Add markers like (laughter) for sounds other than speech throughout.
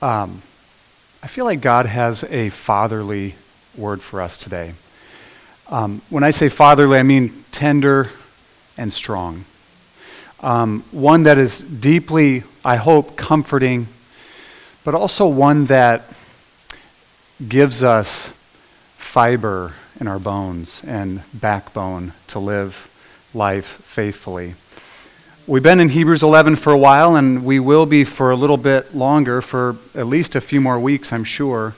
Um, I feel like God has a fatherly word for us today. Um, when I say fatherly, I mean tender and strong. Um, one that is deeply, I hope, comforting, but also one that gives us fiber in our bones and backbone to live life faithfully. We've been in Hebrews 11 for a while, and we will be for a little bit longer, for at least a few more weeks, I'm sure.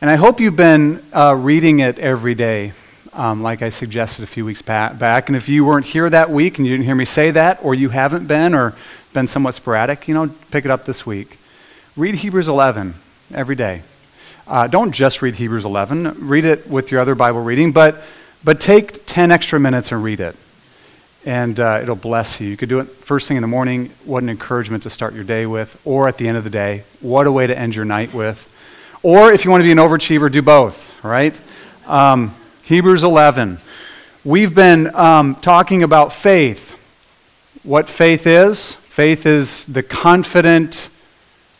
And I hope you've been uh, reading it every day, um, like I suggested a few weeks back. And if you weren't here that week and you didn't hear me say that, or you haven't been, or been somewhat sporadic, you know, pick it up this week. Read Hebrews 11 every day. Uh, don't just read Hebrews 11, read it with your other Bible reading, but, but take 10 extra minutes and read it and uh, it'll bless you. You could do it first thing in the morning. What an encouragement to start your day with, or at the end of the day. What a way to end your night with. Or if you want to be an overachiever, do both, right? Um, Hebrews 11. We've been um, talking about faith. What faith is? Faith is the confident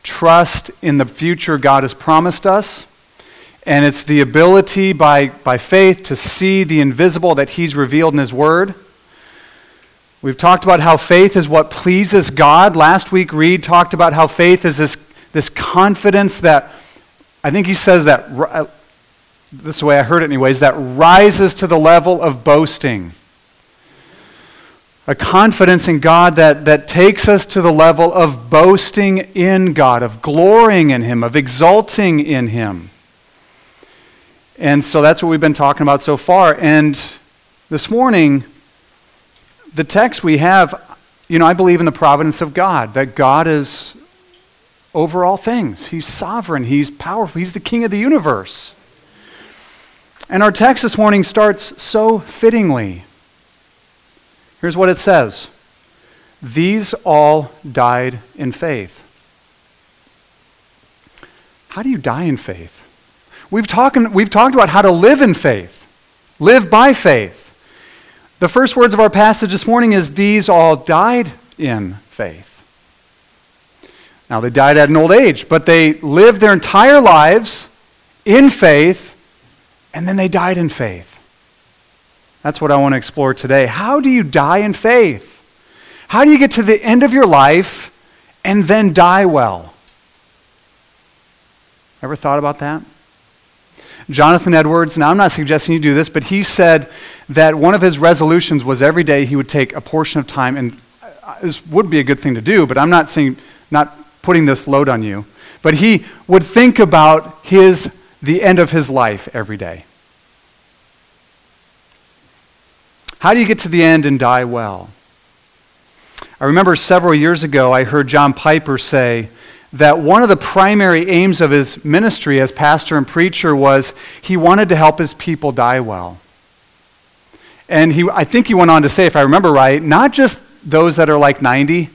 trust in the future God has promised us. And it's the ability by, by faith to see the invisible that He's revealed in His Word We've talked about how faith is what pleases God. Last week, Reed talked about how faith is this, this confidence that, I think he says that, uh, this way I heard it, anyways, that rises to the level of boasting. A confidence in God that, that takes us to the level of boasting in God, of glorying in Him, of exulting in Him. And so that's what we've been talking about so far. And this morning, the text we have, you know, I believe in the providence of God, that God is over all things. He's sovereign, He's powerful, He's the King of the universe. And our text this morning starts so fittingly. Here's what it says These all died in faith. How do you die in faith? We've, talked, we've talked about how to live in faith, live by faith. The first words of our passage this morning is these all died in faith. Now, they died at an old age, but they lived their entire lives in faith, and then they died in faith. That's what I want to explore today. How do you die in faith? How do you get to the end of your life and then die well? Ever thought about that? Jonathan Edwards, now I'm not suggesting you do this, but he said that one of his resolutions was every day he would take a portion of time, and uh, this would be a good thing to do, but I'm not saying, not putting this load on you, but he would think about his, the end of his life every day. How do you get to the end and die well? I remember several years ago I heard John Piper say, that one of the primary aims of his ministry as pastor and preacher was he wanted to help his people die well. And he, I think he went on to say, if I remember right, not just those that are like 90,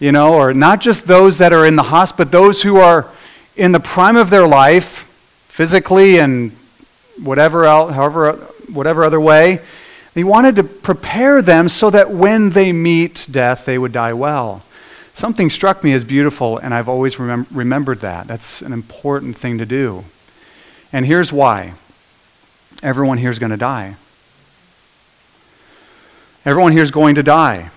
you know, or not just those that are in the hospital, but those who are in the prime of their life, physically and whatever else, however, whatever other way. He wanted to prepare them so that when they meet death, they would die well. Something struck me as beautiful, and I've always remem- remembered that. That's an important thing to do. And here's why everyone here is going to die. Everyone here is going to die.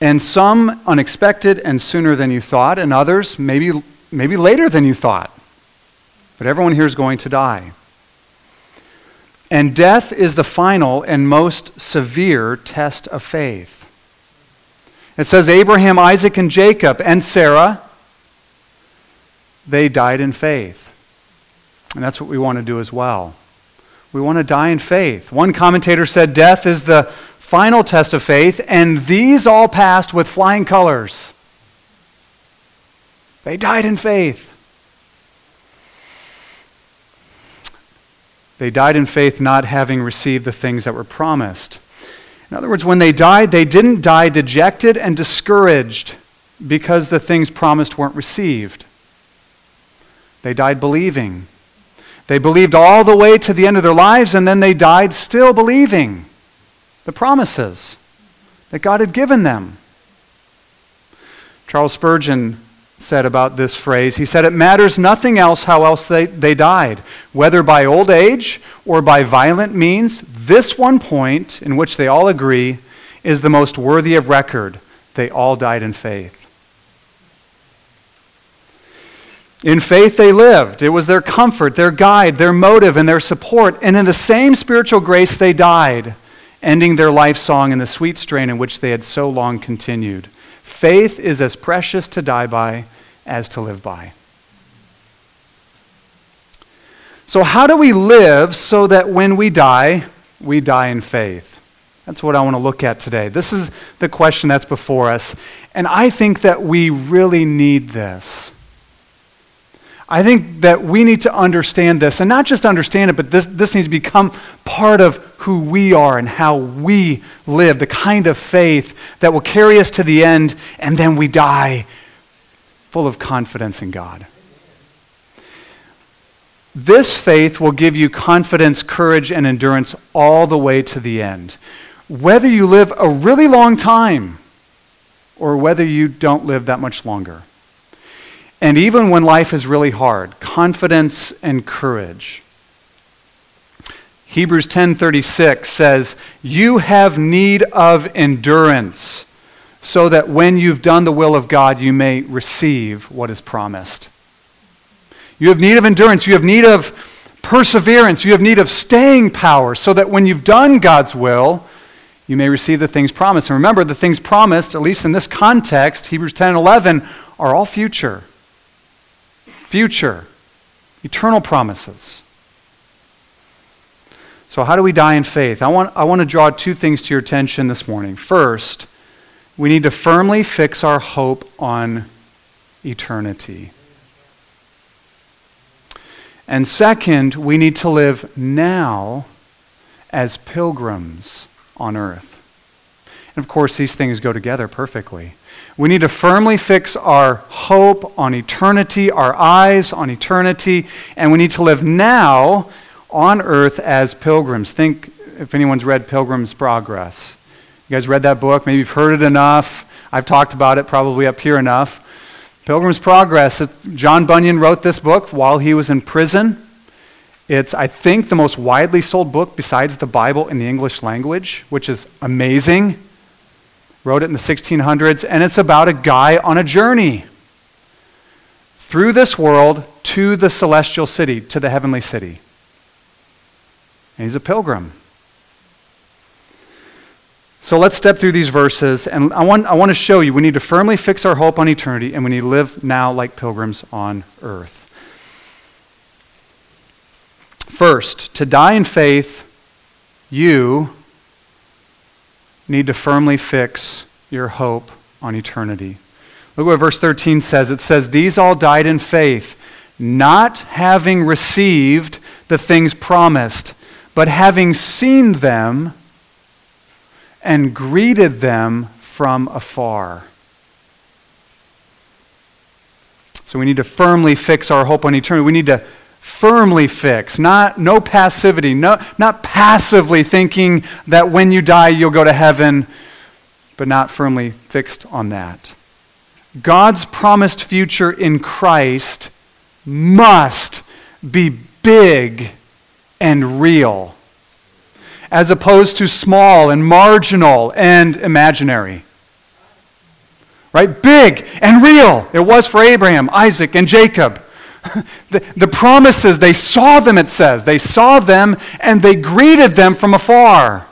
And some unexpected and sooner than you thought, and others maybe, maybe later than you thought. But everyone here is going to die. And death is the final and most severe test of faith. It says Abraham, Isaac, and Jacob, and Sarah, they died in faith. And that's what we want to do as well. We want to die in faith. One commentator said death is the final test of faith, and these all passed with flying colors. They died in faith. They died in faith not having received the things that were promised. In other words, when they died, they didn't die dejected and discouraged because the things promised weren't received. They died believing. They believed all the way to the end of their lives, and then they died still believing the promises that God had given them. Charles Spurgeon said about this phrase. He said, It matters nothing else how else they, they died, whether by old age or by violent means. This one point, in which they all agree, is the most worthy of record. They all died in faith. In faith they lived. It was their comfort, their guide, their motive, and their support. And in the same spiritual grace they died, ending their life song in the sweet strain in which they had so long continued. Faith is as precious to die by as to live by. So, how do we live so that when we die, we die in faith? That's what I want to look at today. This is the question that's before us. And I think that we really need this. I think that we need to understand this, and not just understand it, but this, this needs to become part of who we are and how we live, the kind of faith that will carry us to the end, and then we die full of confidence in God. This faith will give you confidence, courage, and endurance all the way to the end. Whether you live a really long time or whether you don't live that much longer. And even when life is really hard, confidence and courage. Hebrews 10:36 says, "You have need of endurance, so that when you've done the will of God, you may receive what is promised." You have need of endurance, you have need of perseverance, you have need of staying power, so that when you've done God's will, you may receive the things promised. And remember, the things promised, at least in this context, Hebrews 10 and 11, are all future future, eternal promises. So, how do we die in faith? I want, I want to draw two things to your attention this morning. First, we need to firmly fix our hope on eternity. And second, we need to live now as pilgrims on earth. And of course, these things go together perfectly. We need to firmly fix our hope on eternity, our eyes on eternity, and we need to live now on earth as pilgrims. Think if anyone's read Pilgrim's Progress. You guys read that book? Maybe you've heard it enough. I've talked about it probably up here enough. Pilgrim's Progress. John Bunyan wrote this book while he was in prison. It's, I think, the most widely sold book besides the Bible in the English language, which is amazing wrote it in the 1600s, and it's about a guy on a journey through this world to the celestial city, to the heavenly city. And he's a pilgrim. So let's step through these verses, and I want, I want to show you we need to firmly fix our hope on eternity, and we need to live now like pilgrims on earth. First, to die in faith, you need to firmly fix your hope on eternity. Look what verse 13 says. It says, These all died in faith, not having received the things promised, but having seen them and greeted them from afar. So we need to firmly fix our hope on eternity. We need to firmly fixed, not no passivity, no, not passively thinking that when you die you'll go to heaven, but not firmly fixed on that. God's promised future in Christ must be big and real, as opposed to small and marginal and imaginary. Right? Big and real. It was for Abraham, Isaac, and Jacob. (laughs) the, the promises, they saw them, it says. They saw them and they greeted them from afar.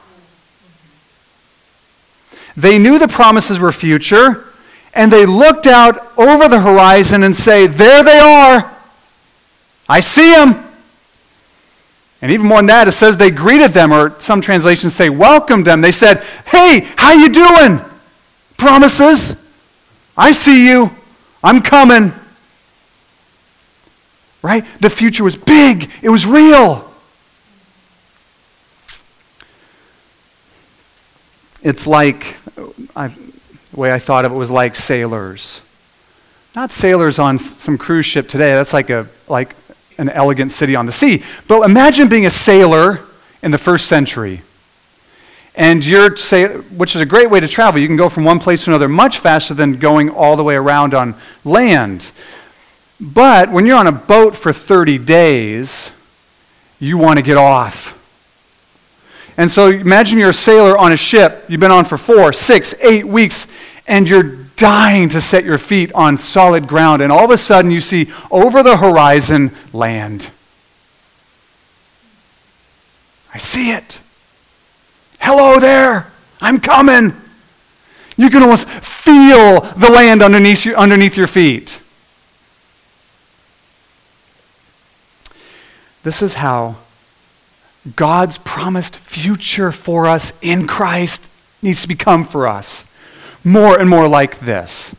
They knew the promises were future, and they looked out over the horizon and say, There they are. I see them. And even more than that, it says they greeted them, or some translations say welcomed them. They said, Hey, how you doing? Promises. I see you. I'm coming. Right? The future was big, it was real. It's like, I, the way I thought of it was like sailors. Not sailors on some cruise ship today. That's like, a, like an elegant city on the sea. But imagine being a sailor in the first century and you're say, which is a great way to travel. You can go from one place to another much faster than going all the way around on land. But when you're on a boat for 30 days, you want to get off. And so imagine you're a sailor on a ship. You've been on for four, six, eight weeks, and you're dying to set your feet on solid ground. And all of a sudden, you see over the horizon land. I see it. Hello there. I'm coming. You can almost feel the land underneath, you, underneath your feet. This is how God's promised future for us in Christ needs to become for us. More and more like this.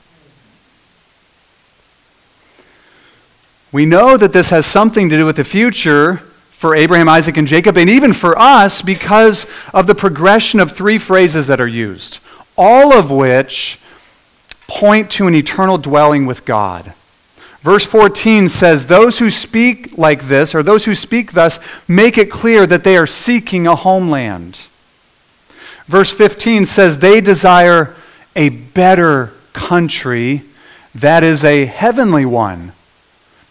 We know that this has something to do with the future for Abraham, Isaac, and Jacob, and even for us because of the progression of three phrases that are used, all of which point to an eternal dwelling with God. Verse 14 says, Those who speak like this, or those who speak thus, make it clear that they are seeking a homeland. Verse 15 says, They desire a better country that is a heavenly one.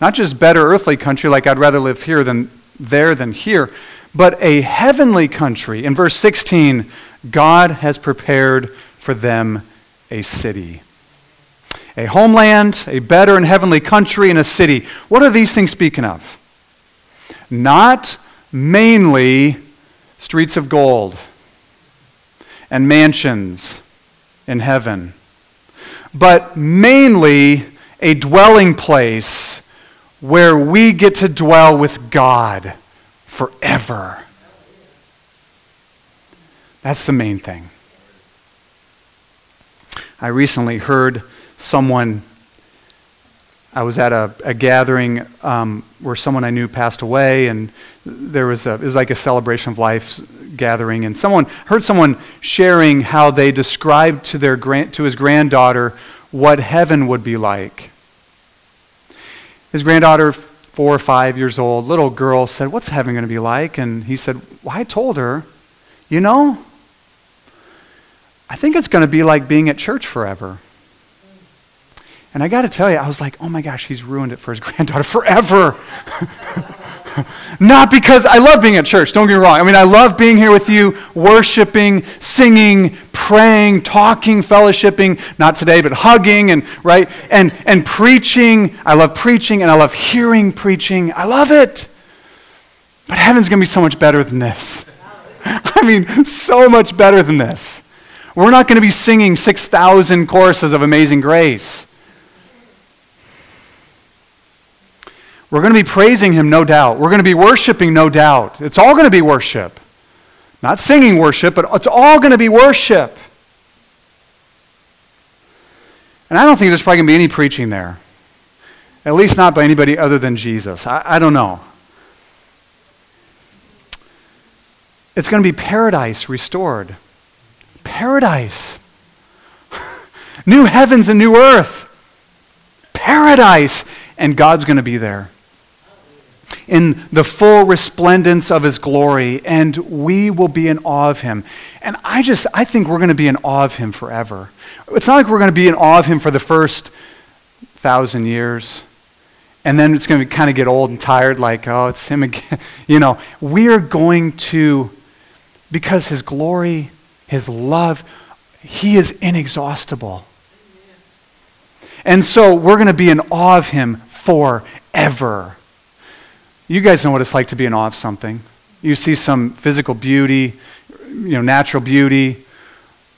Not just better earthly country, like I'd rather live here than there than here, but a heavenly country. In verse 16, God has prepared for them a city. A homeland, a better and heavenly country, and a city. What are these things speaking of? Not mainly streets of gold and mansions in heaven, but mainly a dwelling place where we get to dwell with God forever. That's the main thing. I recently heard someone, I was at a, a gathering um, where someone I knew passed away, and there was a, it was like a celebration of life gathering, and someone heard someone sharing how they described to, their to his granddaughter what heaven would be like. His granddaughter, four or five years old, little girl, said, What's heaven going to be like? And he said, Well, I told her, You know, I think it's going to be like being at church forever. And I got to tell you, I was like, Oh my gosh, he's ruined it for his (laughs) granddaughter forever. (laughs) Not because I love being at church, don't get me wrong. I mean, I love being here with you, worshiping, singing, praying, talking, fellowshipping, not today, but hugging and right and and preaching. I love preaching and I love hearing preaching. I love it. But heaven's going to be so much better than this. (laughs) I mean, so much better than this. We're not going to be singing 6,000 choruses of Amazing Grace. We're going to be praising him, no doubt. We're going to be worshiping, no doubt. It's all going to be worship. Not singing worship, but it's all going to be worship. And I don't think there's probably going to be any preaching there. At least not by anybody other than Jesus. I, I don't know. It's going to be paradise restored. Paradise. (laughs) new heavens and new earth. Paradise. And God's going to be there in the full resplendence of his glory, and we will be in awe of him. And I just, I think we're going to be in awe of him forever. It's not like we're going to be in awe of him for the first thousand years, and then it's going to kind of get old and tired, like, oh, it's him again. (laughs) You know, we are going to, because his glory, his love, he is inexhaustible. And so we're going to be in awe of him forever. You guys know what it's like to be in awe of something. You see some physical beauty, you know, natural beauty,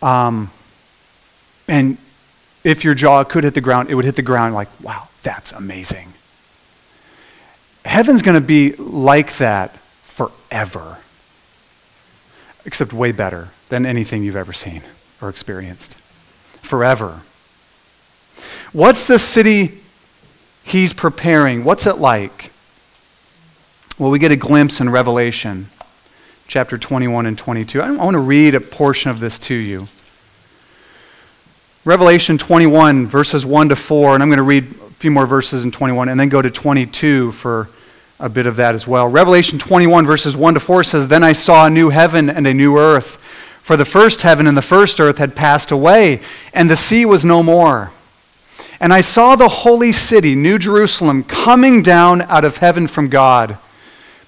um, and if your jaw could hit the ground, it would hit the ground like, wow, that's amazing. Heaven's going to be like that forever, except way better than anything you've ever seen or experienced. Forever. What's the city he's preparing? What's it like? Well, we get a glimpse in Revelation chapter 21 and 22. I want to read a portion of this to you. Revelation 21, verses 1 to 4, and I'm going to read a few more verses in 21 and then go to 22 for a bit of that as well. Revelation 21, verses 1 to 4 says, Then I saw a new heaven and a new earth. For the first heaven and the first earth had passed away, and the sea was no more. And I saw the holy city, New Jerusalem, coming down out of heaven from God,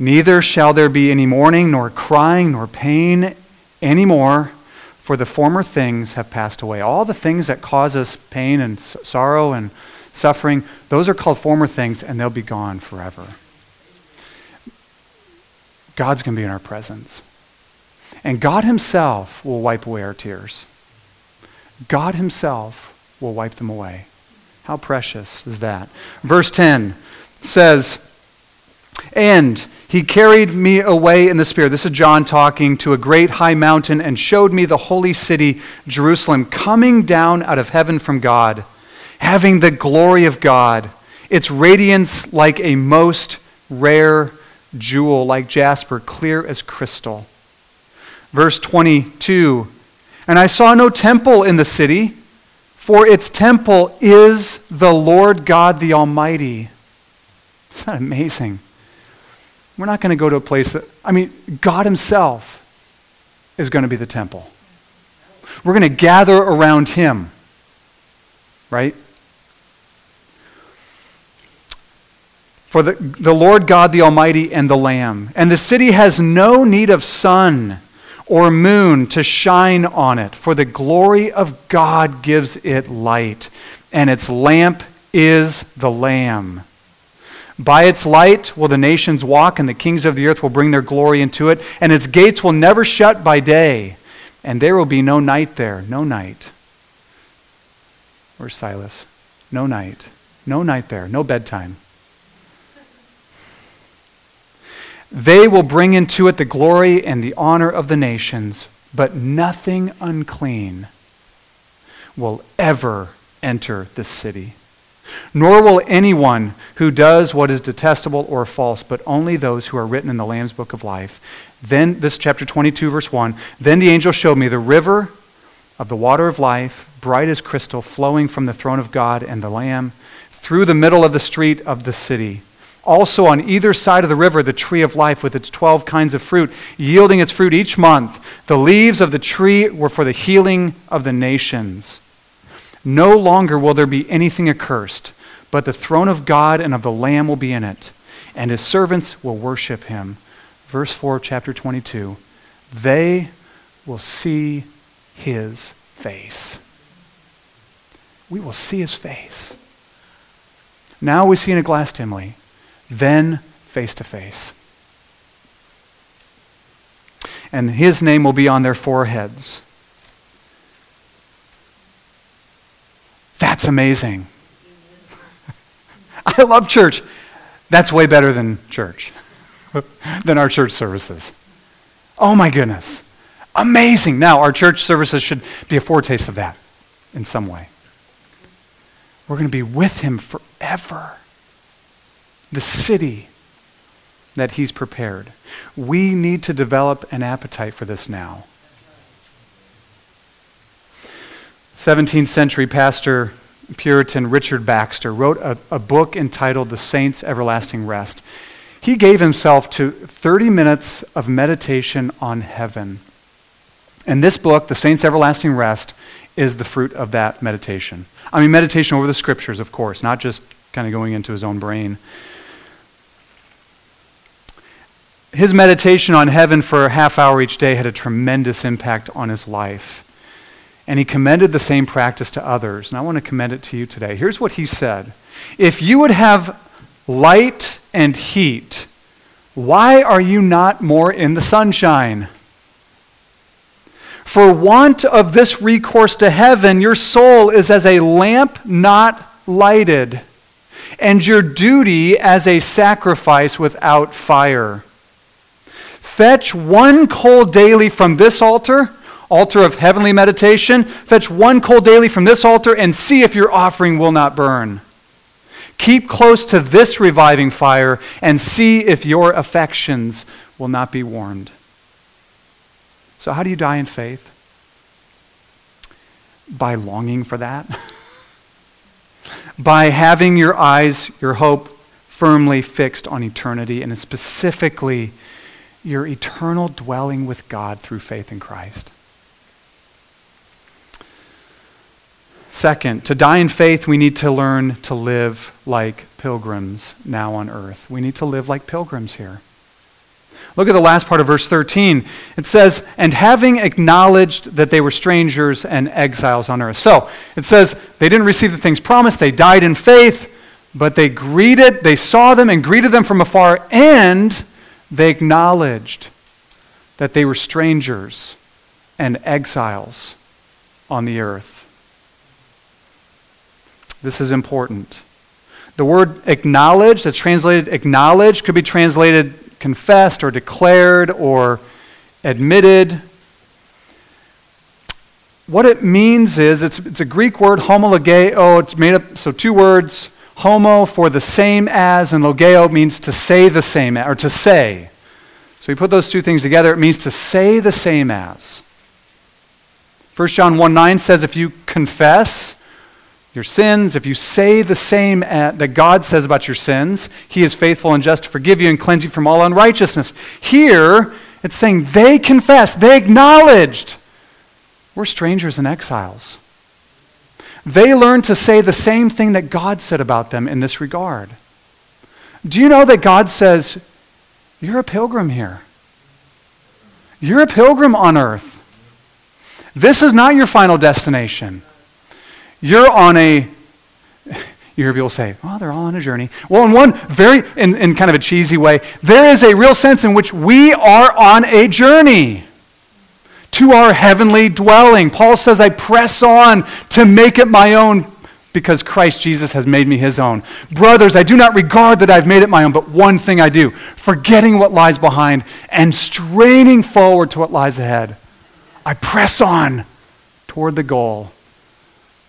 Neither shall there be any mourning, nor crying, nor pain any more, for the former things have passed away. All the things that cause us pain and sorrow and suffering, those are called former things, and they'll be gone forever. God's going to be in our presence. And God Himself will wipe away our tears. God Himself will wipe them away. How precious is that? Verse 10 says, And he carried me away in the Spirit. This is John talking to a great high mountain and showed me the holy city, Jerusalem, coming down out of heaven from God, having the glory of God, its radiance like a most rare jewel, like jasper, clear as crystal. Verse 22 And I saw no temple in the city for its temple is the Lord God the Almighty. Isn't that amazing? We're not going to go to a place that, I mean, God Himself is going to be the temple. We're going to gather around Him, right? For the, the Lord God the Almighty and the Lamb. And the city has no need of sun or moon to shine on it, for the glory of God gives it light, and its lamp is the Lamb. By its light will the nations walk, and the kings of the earth will bring their glory into it, and its gates will never shut by day, and there will be no night there, no night. Where's Silas? No night. No night there, no bedtime. They will bring into it the glory and the honor of the nations, but nothing unclean will ever enter the city. Nor will anyone who does what is detestable or false, but only those who are written in the Lamb's book of life. Then, this chapter 22, verse 1 Then the angel showed me the river of the water of life, bright as crystal, flowing from the throne of God and the Lamb through the middle of the street of the city. Also, on either side of the river, the tree of life with its 12 kinds of fruit, yielding its fruit each month. The leaves of the tree were for the healing of the nations. No longer will there be anything accursed, but the throne of God and of the Lamb will be in it, and his servants will worship him. Verse 4, chapter 22. They will see his face. We will see his face. Now we see in a glass dimly then face to face. And his name will be on their foreheads. That's amazing. (laughs) I love church. That's way better than church, (laughs) than our church services. Oh my goodness. Amazing. Now, our church services should be a foretaste of that in some way. We're going to be with him forever the city that he's prepared. We need to develop an appetite for this now. 17th century pastor Puritan Richard Baxter wrote a, a, book entitled The Saints' Everlasting Rest. He gave himself to 30 minutes of meditation on heaven. And this book, The Saints' Everlasting Rest, is the fruit of that meditation. I mean, meditation over the scriptures, of course, not just kind of going into his own brain. His meditation on heaven for a half hour each day had a tremendous impact on his life. And he commended the same practice to others. And I want to commend it to you today. Here's what he said If you would have light and heat, why are you not more in the sunshine? For want of this recourse to heaven, your soul is as a lamp not lighted, and your duty as a sacrifice without fire. Fetch one coal daily from this altar, altar of heavenly meditation. Fetch one coal daily from this altar and see if your offering will not burn. Keep close to this reviving fire and see if your affections will not be warmed. So, how do you die in faith? By longing for that. (laughs) By having your eyes, your hope firmly fixed on eternity and specifically your eternal dwelling with God through faith in Christ. Second, to die in faith, we need to learn to live like pilgrims now on earth. We need to live like pilgrims here. Look at the last part of verse 13. It says, And having acknowledged that they were strangers and exiles on earth. So it says they didn't receive the things promised, they died in faith, but they greeted, they saw them and greeted them from afar, and they acknowledged that they were strangers and exiles on the earth. This is important. The word acknowledge, that's translated acknowledge, could be translated confessed or declared or admitted. What it means is it's, it's a Greek word, homologeo. It's made up, so two words. Homo for the same as, and logeo means to say the same, or to say. So we put those two things together, it means to say the same as. 1 John 1 9 says, if you confess your sins, if you say the same at, that God says about your sins, He is faithful and just to forgive you and cleanse you from all unrighteousness. Here, it's saying they confessed, they acknowledged we're strangers and exiles. They learned to say the same thing that God said about them in this regard. Do you know that God says, You're a pilgrim here? You're a pilgrim on earth. This is not your final destination. You're on a, (laughs) you hear people say, oh, they're all on a journey. Well, in one very, in, in kind of a cheesy way, there is a real sense in which we are on a journey to our heavenly dwelling. Paul says, I press on to make it my own because Christ Jesus has made me his own. Brothers, I do not regard that I've made it my own, but one thing I do, forgetting what lies behind and straining forward to what lies ahead. I press on toward the goal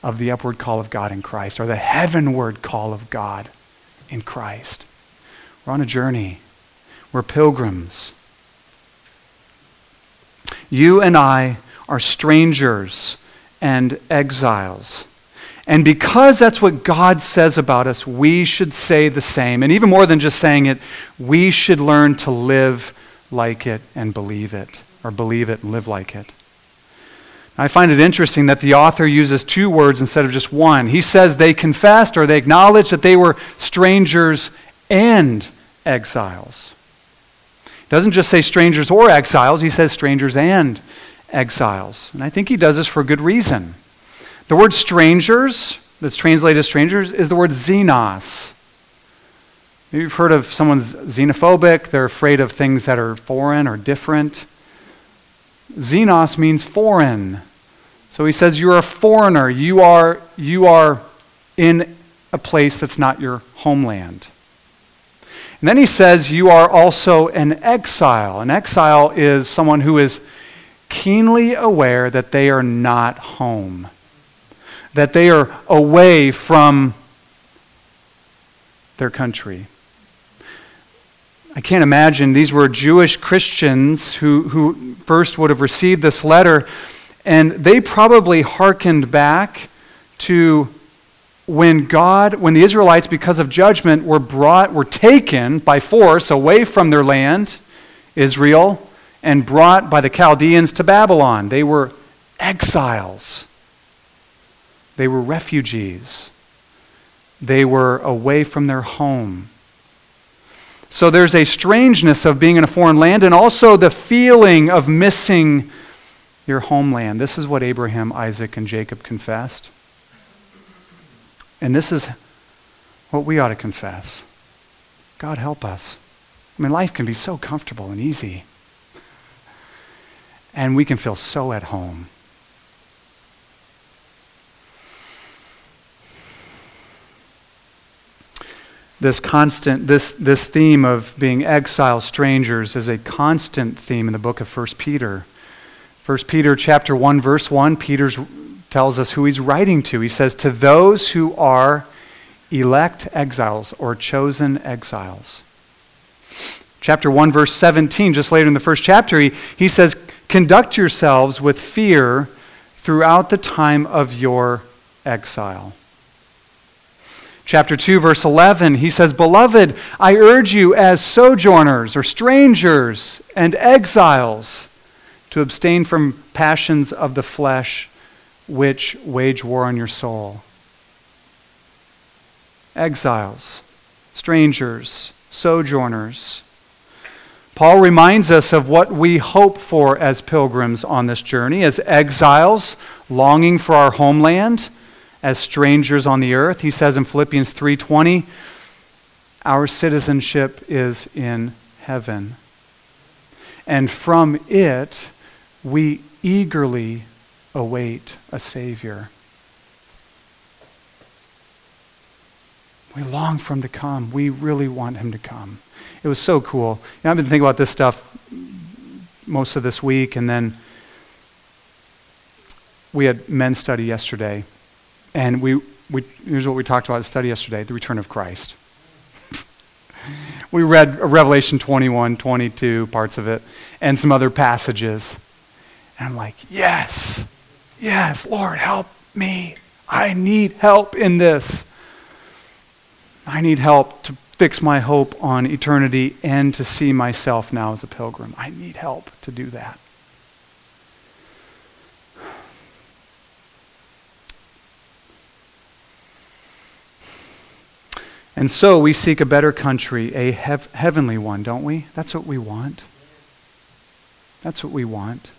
of the upward call of God in Christ, or the heavenward call of God in Christ. We're on a journey. We're pilgrims. You and I are strangers and exiles. And because that's what God says about us, we should say the same. And even more than just saying it, we should learn to live like it and believe it, or believe it and live like it. I find it interesting that the author uses two words instead of just one. He says they confessed or they acknowledged that they were strangers and exiles. He doesn't just say strangers or exiles, he says strangers and exiles. And I think he does this for a good reason. The word strangers, that's translated as strangers, is the word xenos. Maybe you've heard of someone's xenophobic, they're afraid of things that are foreign or different. Xenos means foreign. So he says, You're a foreigner. You are, you are in a place that's not your homeland. And then he says, You are also an exile. An exile is someone who is keenly aware that they are not home, that they are away from their country. I can't imagine these were Jewish Christians who, who first would have received this letter and they probably hearkened back to when God, when the Israelites, because of judgment, were brought, were taken by force away from their land, Israel, and brought by the Chaldeans to Babylon. They were exiles. They were refugees. They were away from their home. So there's a strangeness of being in a foreign land and also the feeling of missing your homeland. This is what Abraham, Isaac, and Jacob confessed. And this is what we ought to confess. God help us. I mean, life can be so comfortable and easy. And we can feel so at home. This constant, this, this theme of being exile strangers is a constant theme in the book of 1 Peter. 1 Peter chapter 1 verse 1, Peter tells us who he's writing to. He says to those who are elect exiles or chosen exiles. Chapter 1 verse 17, just later in the first chapter, he, he says conduct yourselves with fear throughout the time of your exile. Chapter 2, verse 11, he says, Beloved, I urge you as sojourners or strangers and exiles to abstain from passions of the flesh which wage war on your soul. Exiles, strangers, sojourners. Paul reminds us of what we hope for as pilgrims on this journey, as exiles longing for our homeland, as strangers on the earth. He says in Philippians 3:20, our citizenship is in heaven. And from it we eagerly await a savior. We long for him to come. We really want him to come. It was so cool. You know, I've been thinking about this stuff most of this week, and then we had men's study yesterday, and we, we here's what we talked about at study yesterday: the return of Christ. (laughs) we read Revelation 21, 22 parts of it, and some other passages, and I'm like, yes, yes, Lord, help me. I need help in this. I need help to fix my hope on eternity and to see myself now as a pilgrim. I need help to do that. And so we seek a better country, a hev- heavenly one, don't we? That's what we want. That's what we want.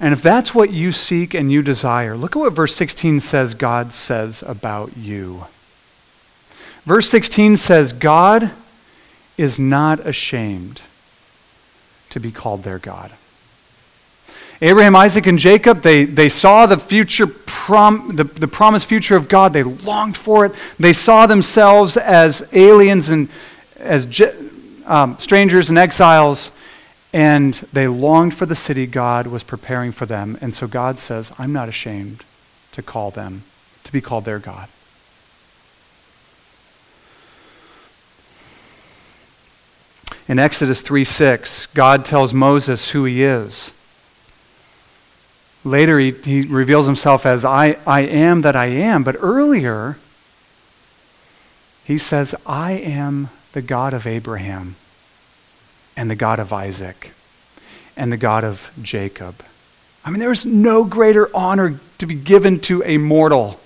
And if that's what you seek and you desire, look at what verse 16 says God says about you. Verse 16 says, God is not ashamed to be called their God. Abraham, Isaac, and Jacob, they, they saw the future prom, the, the promised future of God. They longed for it. They saw themselves as aliens and as um, strangers and exiles, and they longed for the city God was preparing for them. And so God says, I'm not ashamed to call them, to be called their God. In Exodus 3 6, God tells Moses who he is. Later, he, he reveals himself as I, I am that I am. But earlier, he says, I am the God of Abraham and the God of Isaac and the God of Jacob. I mean, there is no greater honor to be given to a mortal,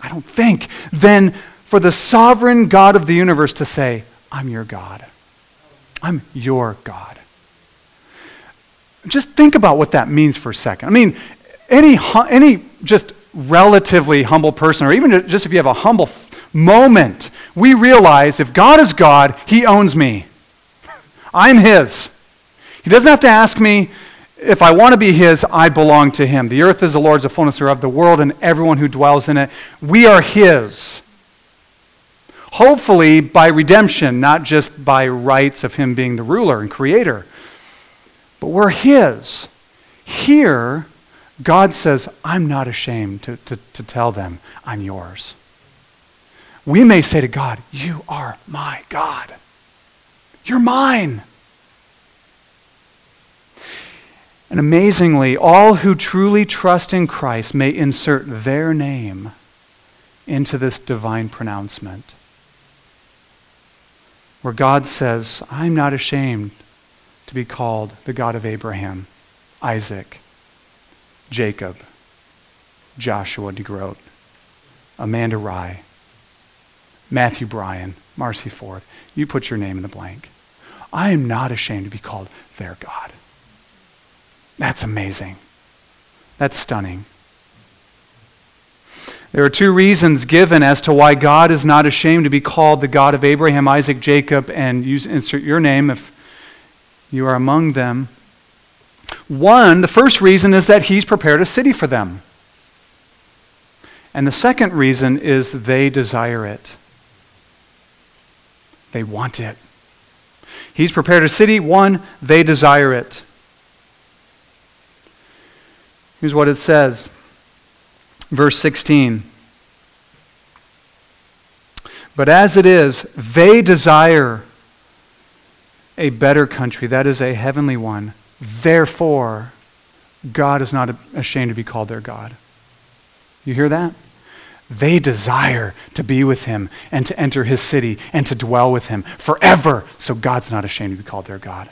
I don't think, than for the sovereign God of the universe to say, I'm your God. I'm your God. Just think about what that means for a second. I mean, any, any just relatively humble person, or even just if you have a humble moment, we realize if God is God, He owns me. I'm His. He doesn't have to ask me if I want to be His, I belong to Him. The earth is the Lord's, the fullness of the world, and everyone who dwells in it. We are His. Hopefully by redemption, not just by rights of him being the ruler and creator. But we're his. Here, God says, I'm not ashamed to, to, to tell them, I'm yours. We may say to God, You are my God. You're mine. And amazingly, all who truly trust in Christ may insert their name into this divine pronouncement where God says, I'm not ashamed to be called the God of Abraham, Isaac, Jacob, Joshua DeGroat, Amanda Rye, Matthew Bryan, Marcy Ford. You put your name in the blank. I am not ashamed to be called their God. That's amazing. That's stunning. There are two reasons given as to why God is not ashamed to be called the God of Abraham, Isaac, Jacob, and use, insert your name if you are among them. One, the first reason is that he's prepared a city for them. And the second reason is they desire it. They want it. He's prepared a city. One, they desire it. Here's what it says. Verse 16. But as it is, they desire a better country, that is a heavenly one. Therefore, God is not ashamed to be called their God. You hear that? They desire to be with him and to enter his city and to dwell with him forever. So God's not ashamed to be called their God.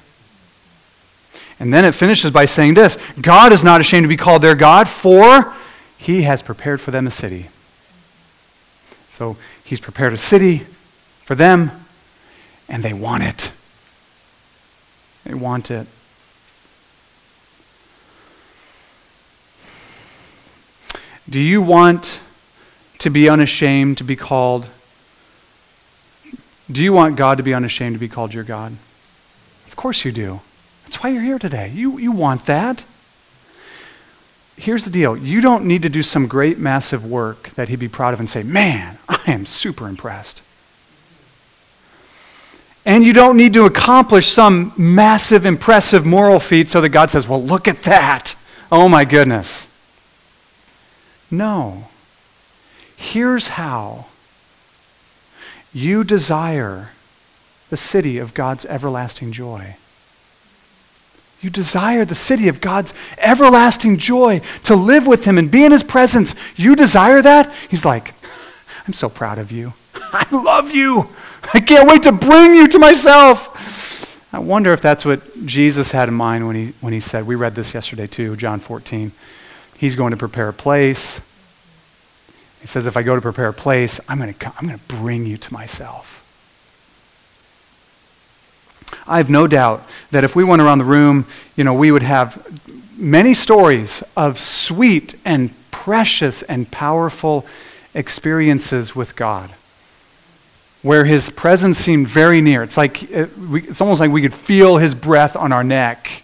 And then it finishes by saying this God is not ashamed to be called their God, for he has prepared for them a city. So he's prepared a city for them, and they want it. They want it. Do you want to be unashamed to be called? Do you want God to be unashamed to be called your God? Of course you do. That's why you're here today. You, you want that. Here's the deal you don't need to do some great, massive work that He'd be proud of and say, Man, (laughs) I am super impressed. And you don't need to accomplish some massive, impressive moral feat so that God says, Well, look at that. Oh my goodness. No. Here's how you desire the city of God's everlasting joy. You desire the city of God's everlasting joy to live with Him and be in His presence. You desire that? He's like, I'm so proud of you. (laughs) I love you. I can't wait to bring you to myself. I wonder if that's what Jesus had in mind when he, when he said, we read this yesterday too, John 14. He's going to prepare a place. He says, if I go to prepare a place, I'm going to, I'm to bring you to myself. I have no doubt that if we went around the room, you know, we would have many stories of sweet and precious and powerful experiences with God where his presence seemed very near. It's like uh, we, it's almost like we could feel his breath on our neck.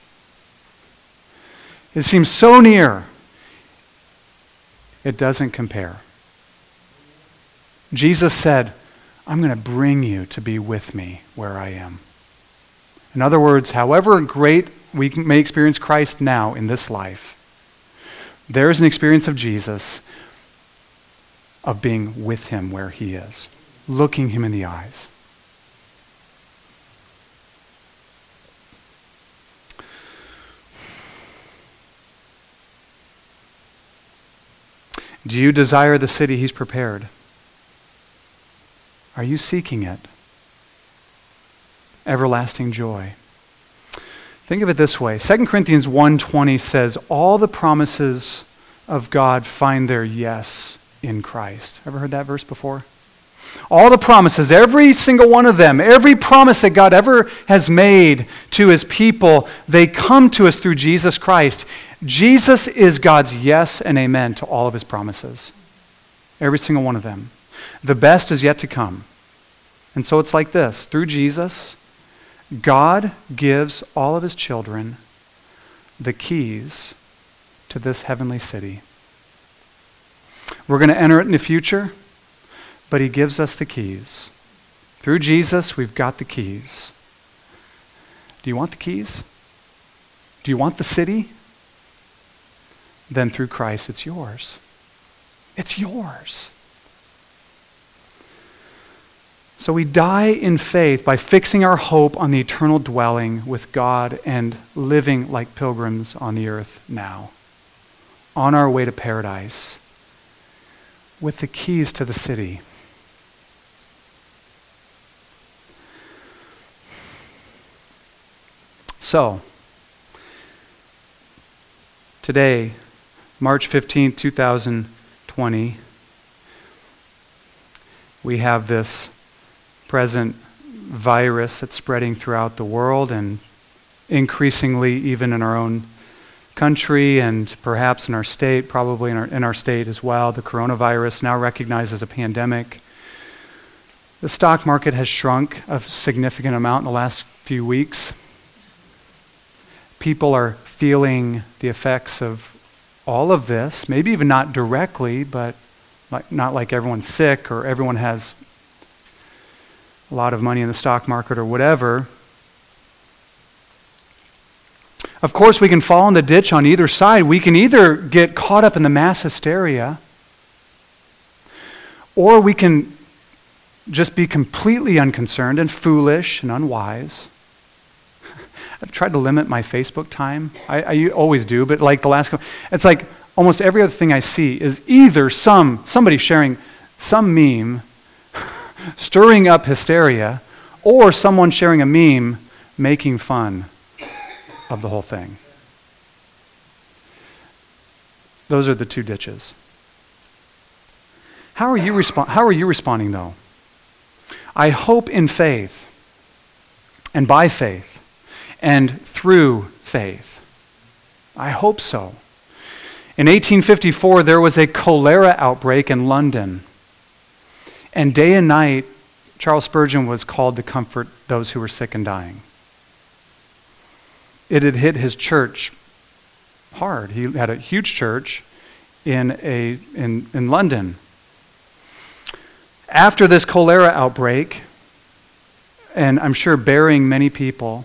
It seems so near. It doesn't compare. Jesus said, I'm going to bring you to be with me where I am. In other words, however great we may experience Christ now in this life, there is an experience of Jesus of being with him where he is, looking him in the eyes. Do you desire the city he's prepared? Are you seeking it? Everlasting joy. Think of it this way. 2 Corinthians 1:20 says all the promises of God find their yes in Christ. Ever heard that verse before? All the promises, every single one of them, every promise that God ever has made to his people, they come to us through Jesus Christ. Jesus is God's yes and amen to all of his promises. Every single one of them. The best is yet to come. And so it's like this through Jesus, God gives all of his children the keys to this heavenly city. We're going to enter it in the future, but he gives us the keys. Through Jesus, we've got the keys. Do you want the keys? Do you want the city? Then through Christ, it's yours. It's yours. So we die in faith by fixing our hope on the eternal dwelling with God and living like pilgrims on the earth now, on our way to paradise, with the keys to the city. So, today, March 15, 2020, we have this present virus that's spreading throughout the world and increasingly even in our own country and perhaps in our state, probably in our, in our state as well. The coronavirus, now recognized as a pandemic. The stock market has shrunk a significant amount in the last few weeks. People are feeling the effects of all of this, maybe even not directly, but like, not like everyone's sick or everyone has a lot of money in the stock market or whatever, Of course, we can fall in the ditch on either side. We can either get caught up in the mass hysteria, or we can just be completely unconcerned and foolish and unwise. (laughs) I've tried to limit my Facebook time. I, I, always do, but like the last, it's like almost every other thing I see is either some somebody sharing some meme, stirring up hysteria, or someone sharing a meme making fun of the whole thing. Those are the two ditches. How are you, respo- how are you responding, though? I hope in faith, and by faith, and through faith. I hope so. In 1854, there was a cholera outbreak in London. And day and night, Charles Spurgeon was called to comfort those who were sick and dying. It had hit his church hard. He had a huge church in, a, in, in London. After this cholera outbreak, and I'm sure burying many people,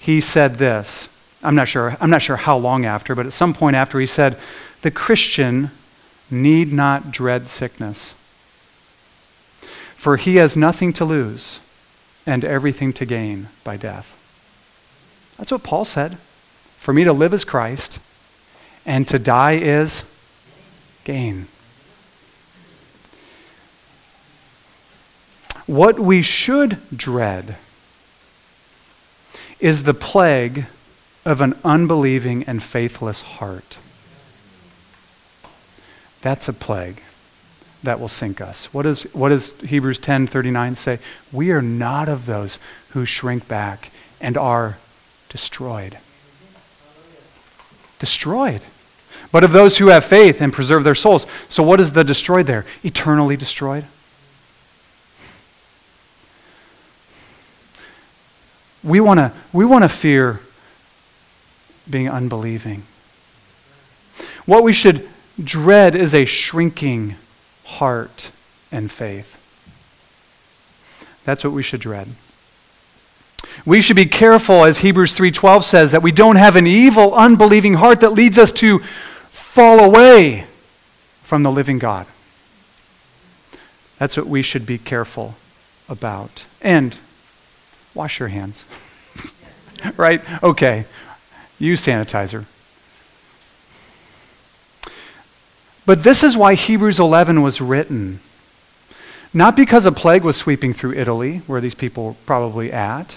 he said this. I'm not sure, I'm not sure how long after, but at some point after, he said, The Christian need not dread sickness, for he has nothing to lose and everything to gain by death. That's what Paul said. For me to live is Christ, and to die is gain. What we should dread is the plague of an unbelieving and faithless heart. That's a plague that will sink us. What, is, what does Hebrews 10:39 say? We are not of those who shrink back and are destroyed. Destroyed. But of those who have faith and preserve their souls. So what is the destroyed there? Eternally destroyed. We want to we want to fear being unbelieving. What we should dread is a shrinking heart and faith. That's what we should dread. We should be careful as Hebrews 3:12 says that we don't have an evil unbelieving heart that leads us to fall away from the living God. That's what we should be careful about. And Wash your hands. (laughs) right? Okay. Use sanitizer. But this is why Hebrews 11 was written. Not because a plague was sweeping through Italy, where these people were probably at,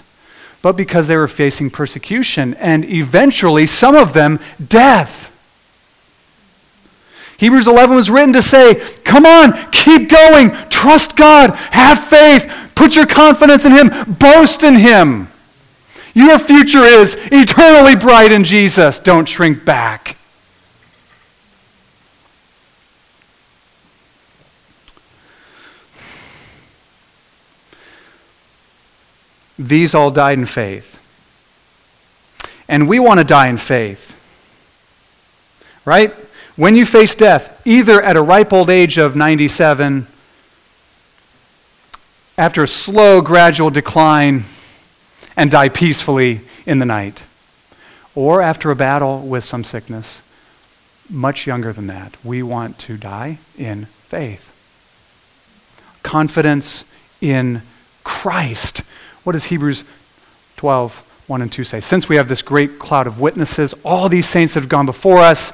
but because they were facing persecution and eventually, some of them, death. Hebrews 11 was written to say, come on, keep going, trust God, have faith, Put your confidence in Him. Boast in Him. Your future is eternally bright in Jesus. Don't shrink back. These all died in faith. And we want to die in faith. Right? When you face death, either at a ripe old age of 97 after a slow, gradual decline and die peacefully in the night. Or after a battle with some sickness, much younger than that. We want to die in faith. Confidence in Christ. What does Hebrews 12, 1 and 2 say? Since we have this great cloud of witnesses, all these saints that have gone before us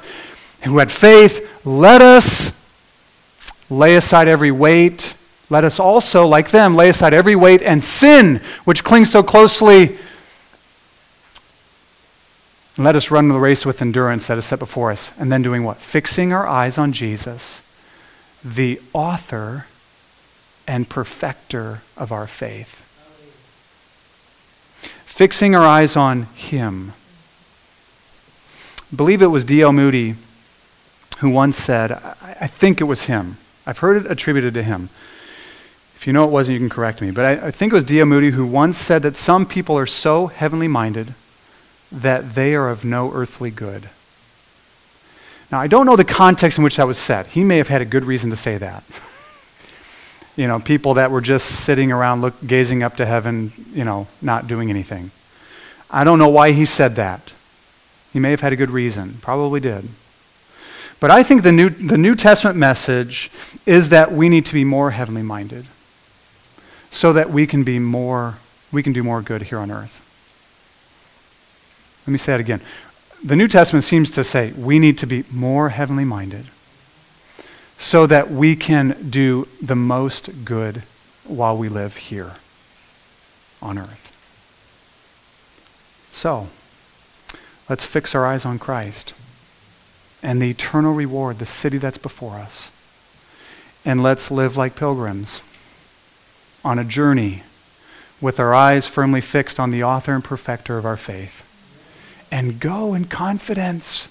who had faith, let us lay aside every weight let us also, like them, lay aside every weight and sin which clings so closely. And let us run the race with endurance that is set before us. And then doing what? Fixing our eyes on Jesus, the author and perfecter of our faith. Fixing our eyes on Him. I believe it was D.L. Moody who once said, I think it was him. I've heard it attributed to him if you know it wasn't, you can correct me. But I, I think it was D.L. Moody who once said that some people are so heavenly minded that they are of no earthly good. Now, I don't know the context in which that was said. He may have had a good reason to say that. (laughs) you know, people that were just sitting around look, gazing up to heaven, you know, not doing anything. I don't know why he said that. He may have had a good reason, probably did. But I think the New, the New Testament message is that we need to be more heavenly minded so that we can be more, we can do more good here on earth. Let me say it again. The New Testament seems to say we need to be more heavenly minded so that we can do the most good while we live here on earth. So, let's fix our eyes on Christ and the eternal reward, the city that's before us. And let's live like pilgrims on a journey with our eyes firmly fixed on the author and perfecter of our faith. And go in confidence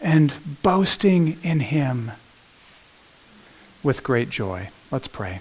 and boasting in him with great joy. Let's pray.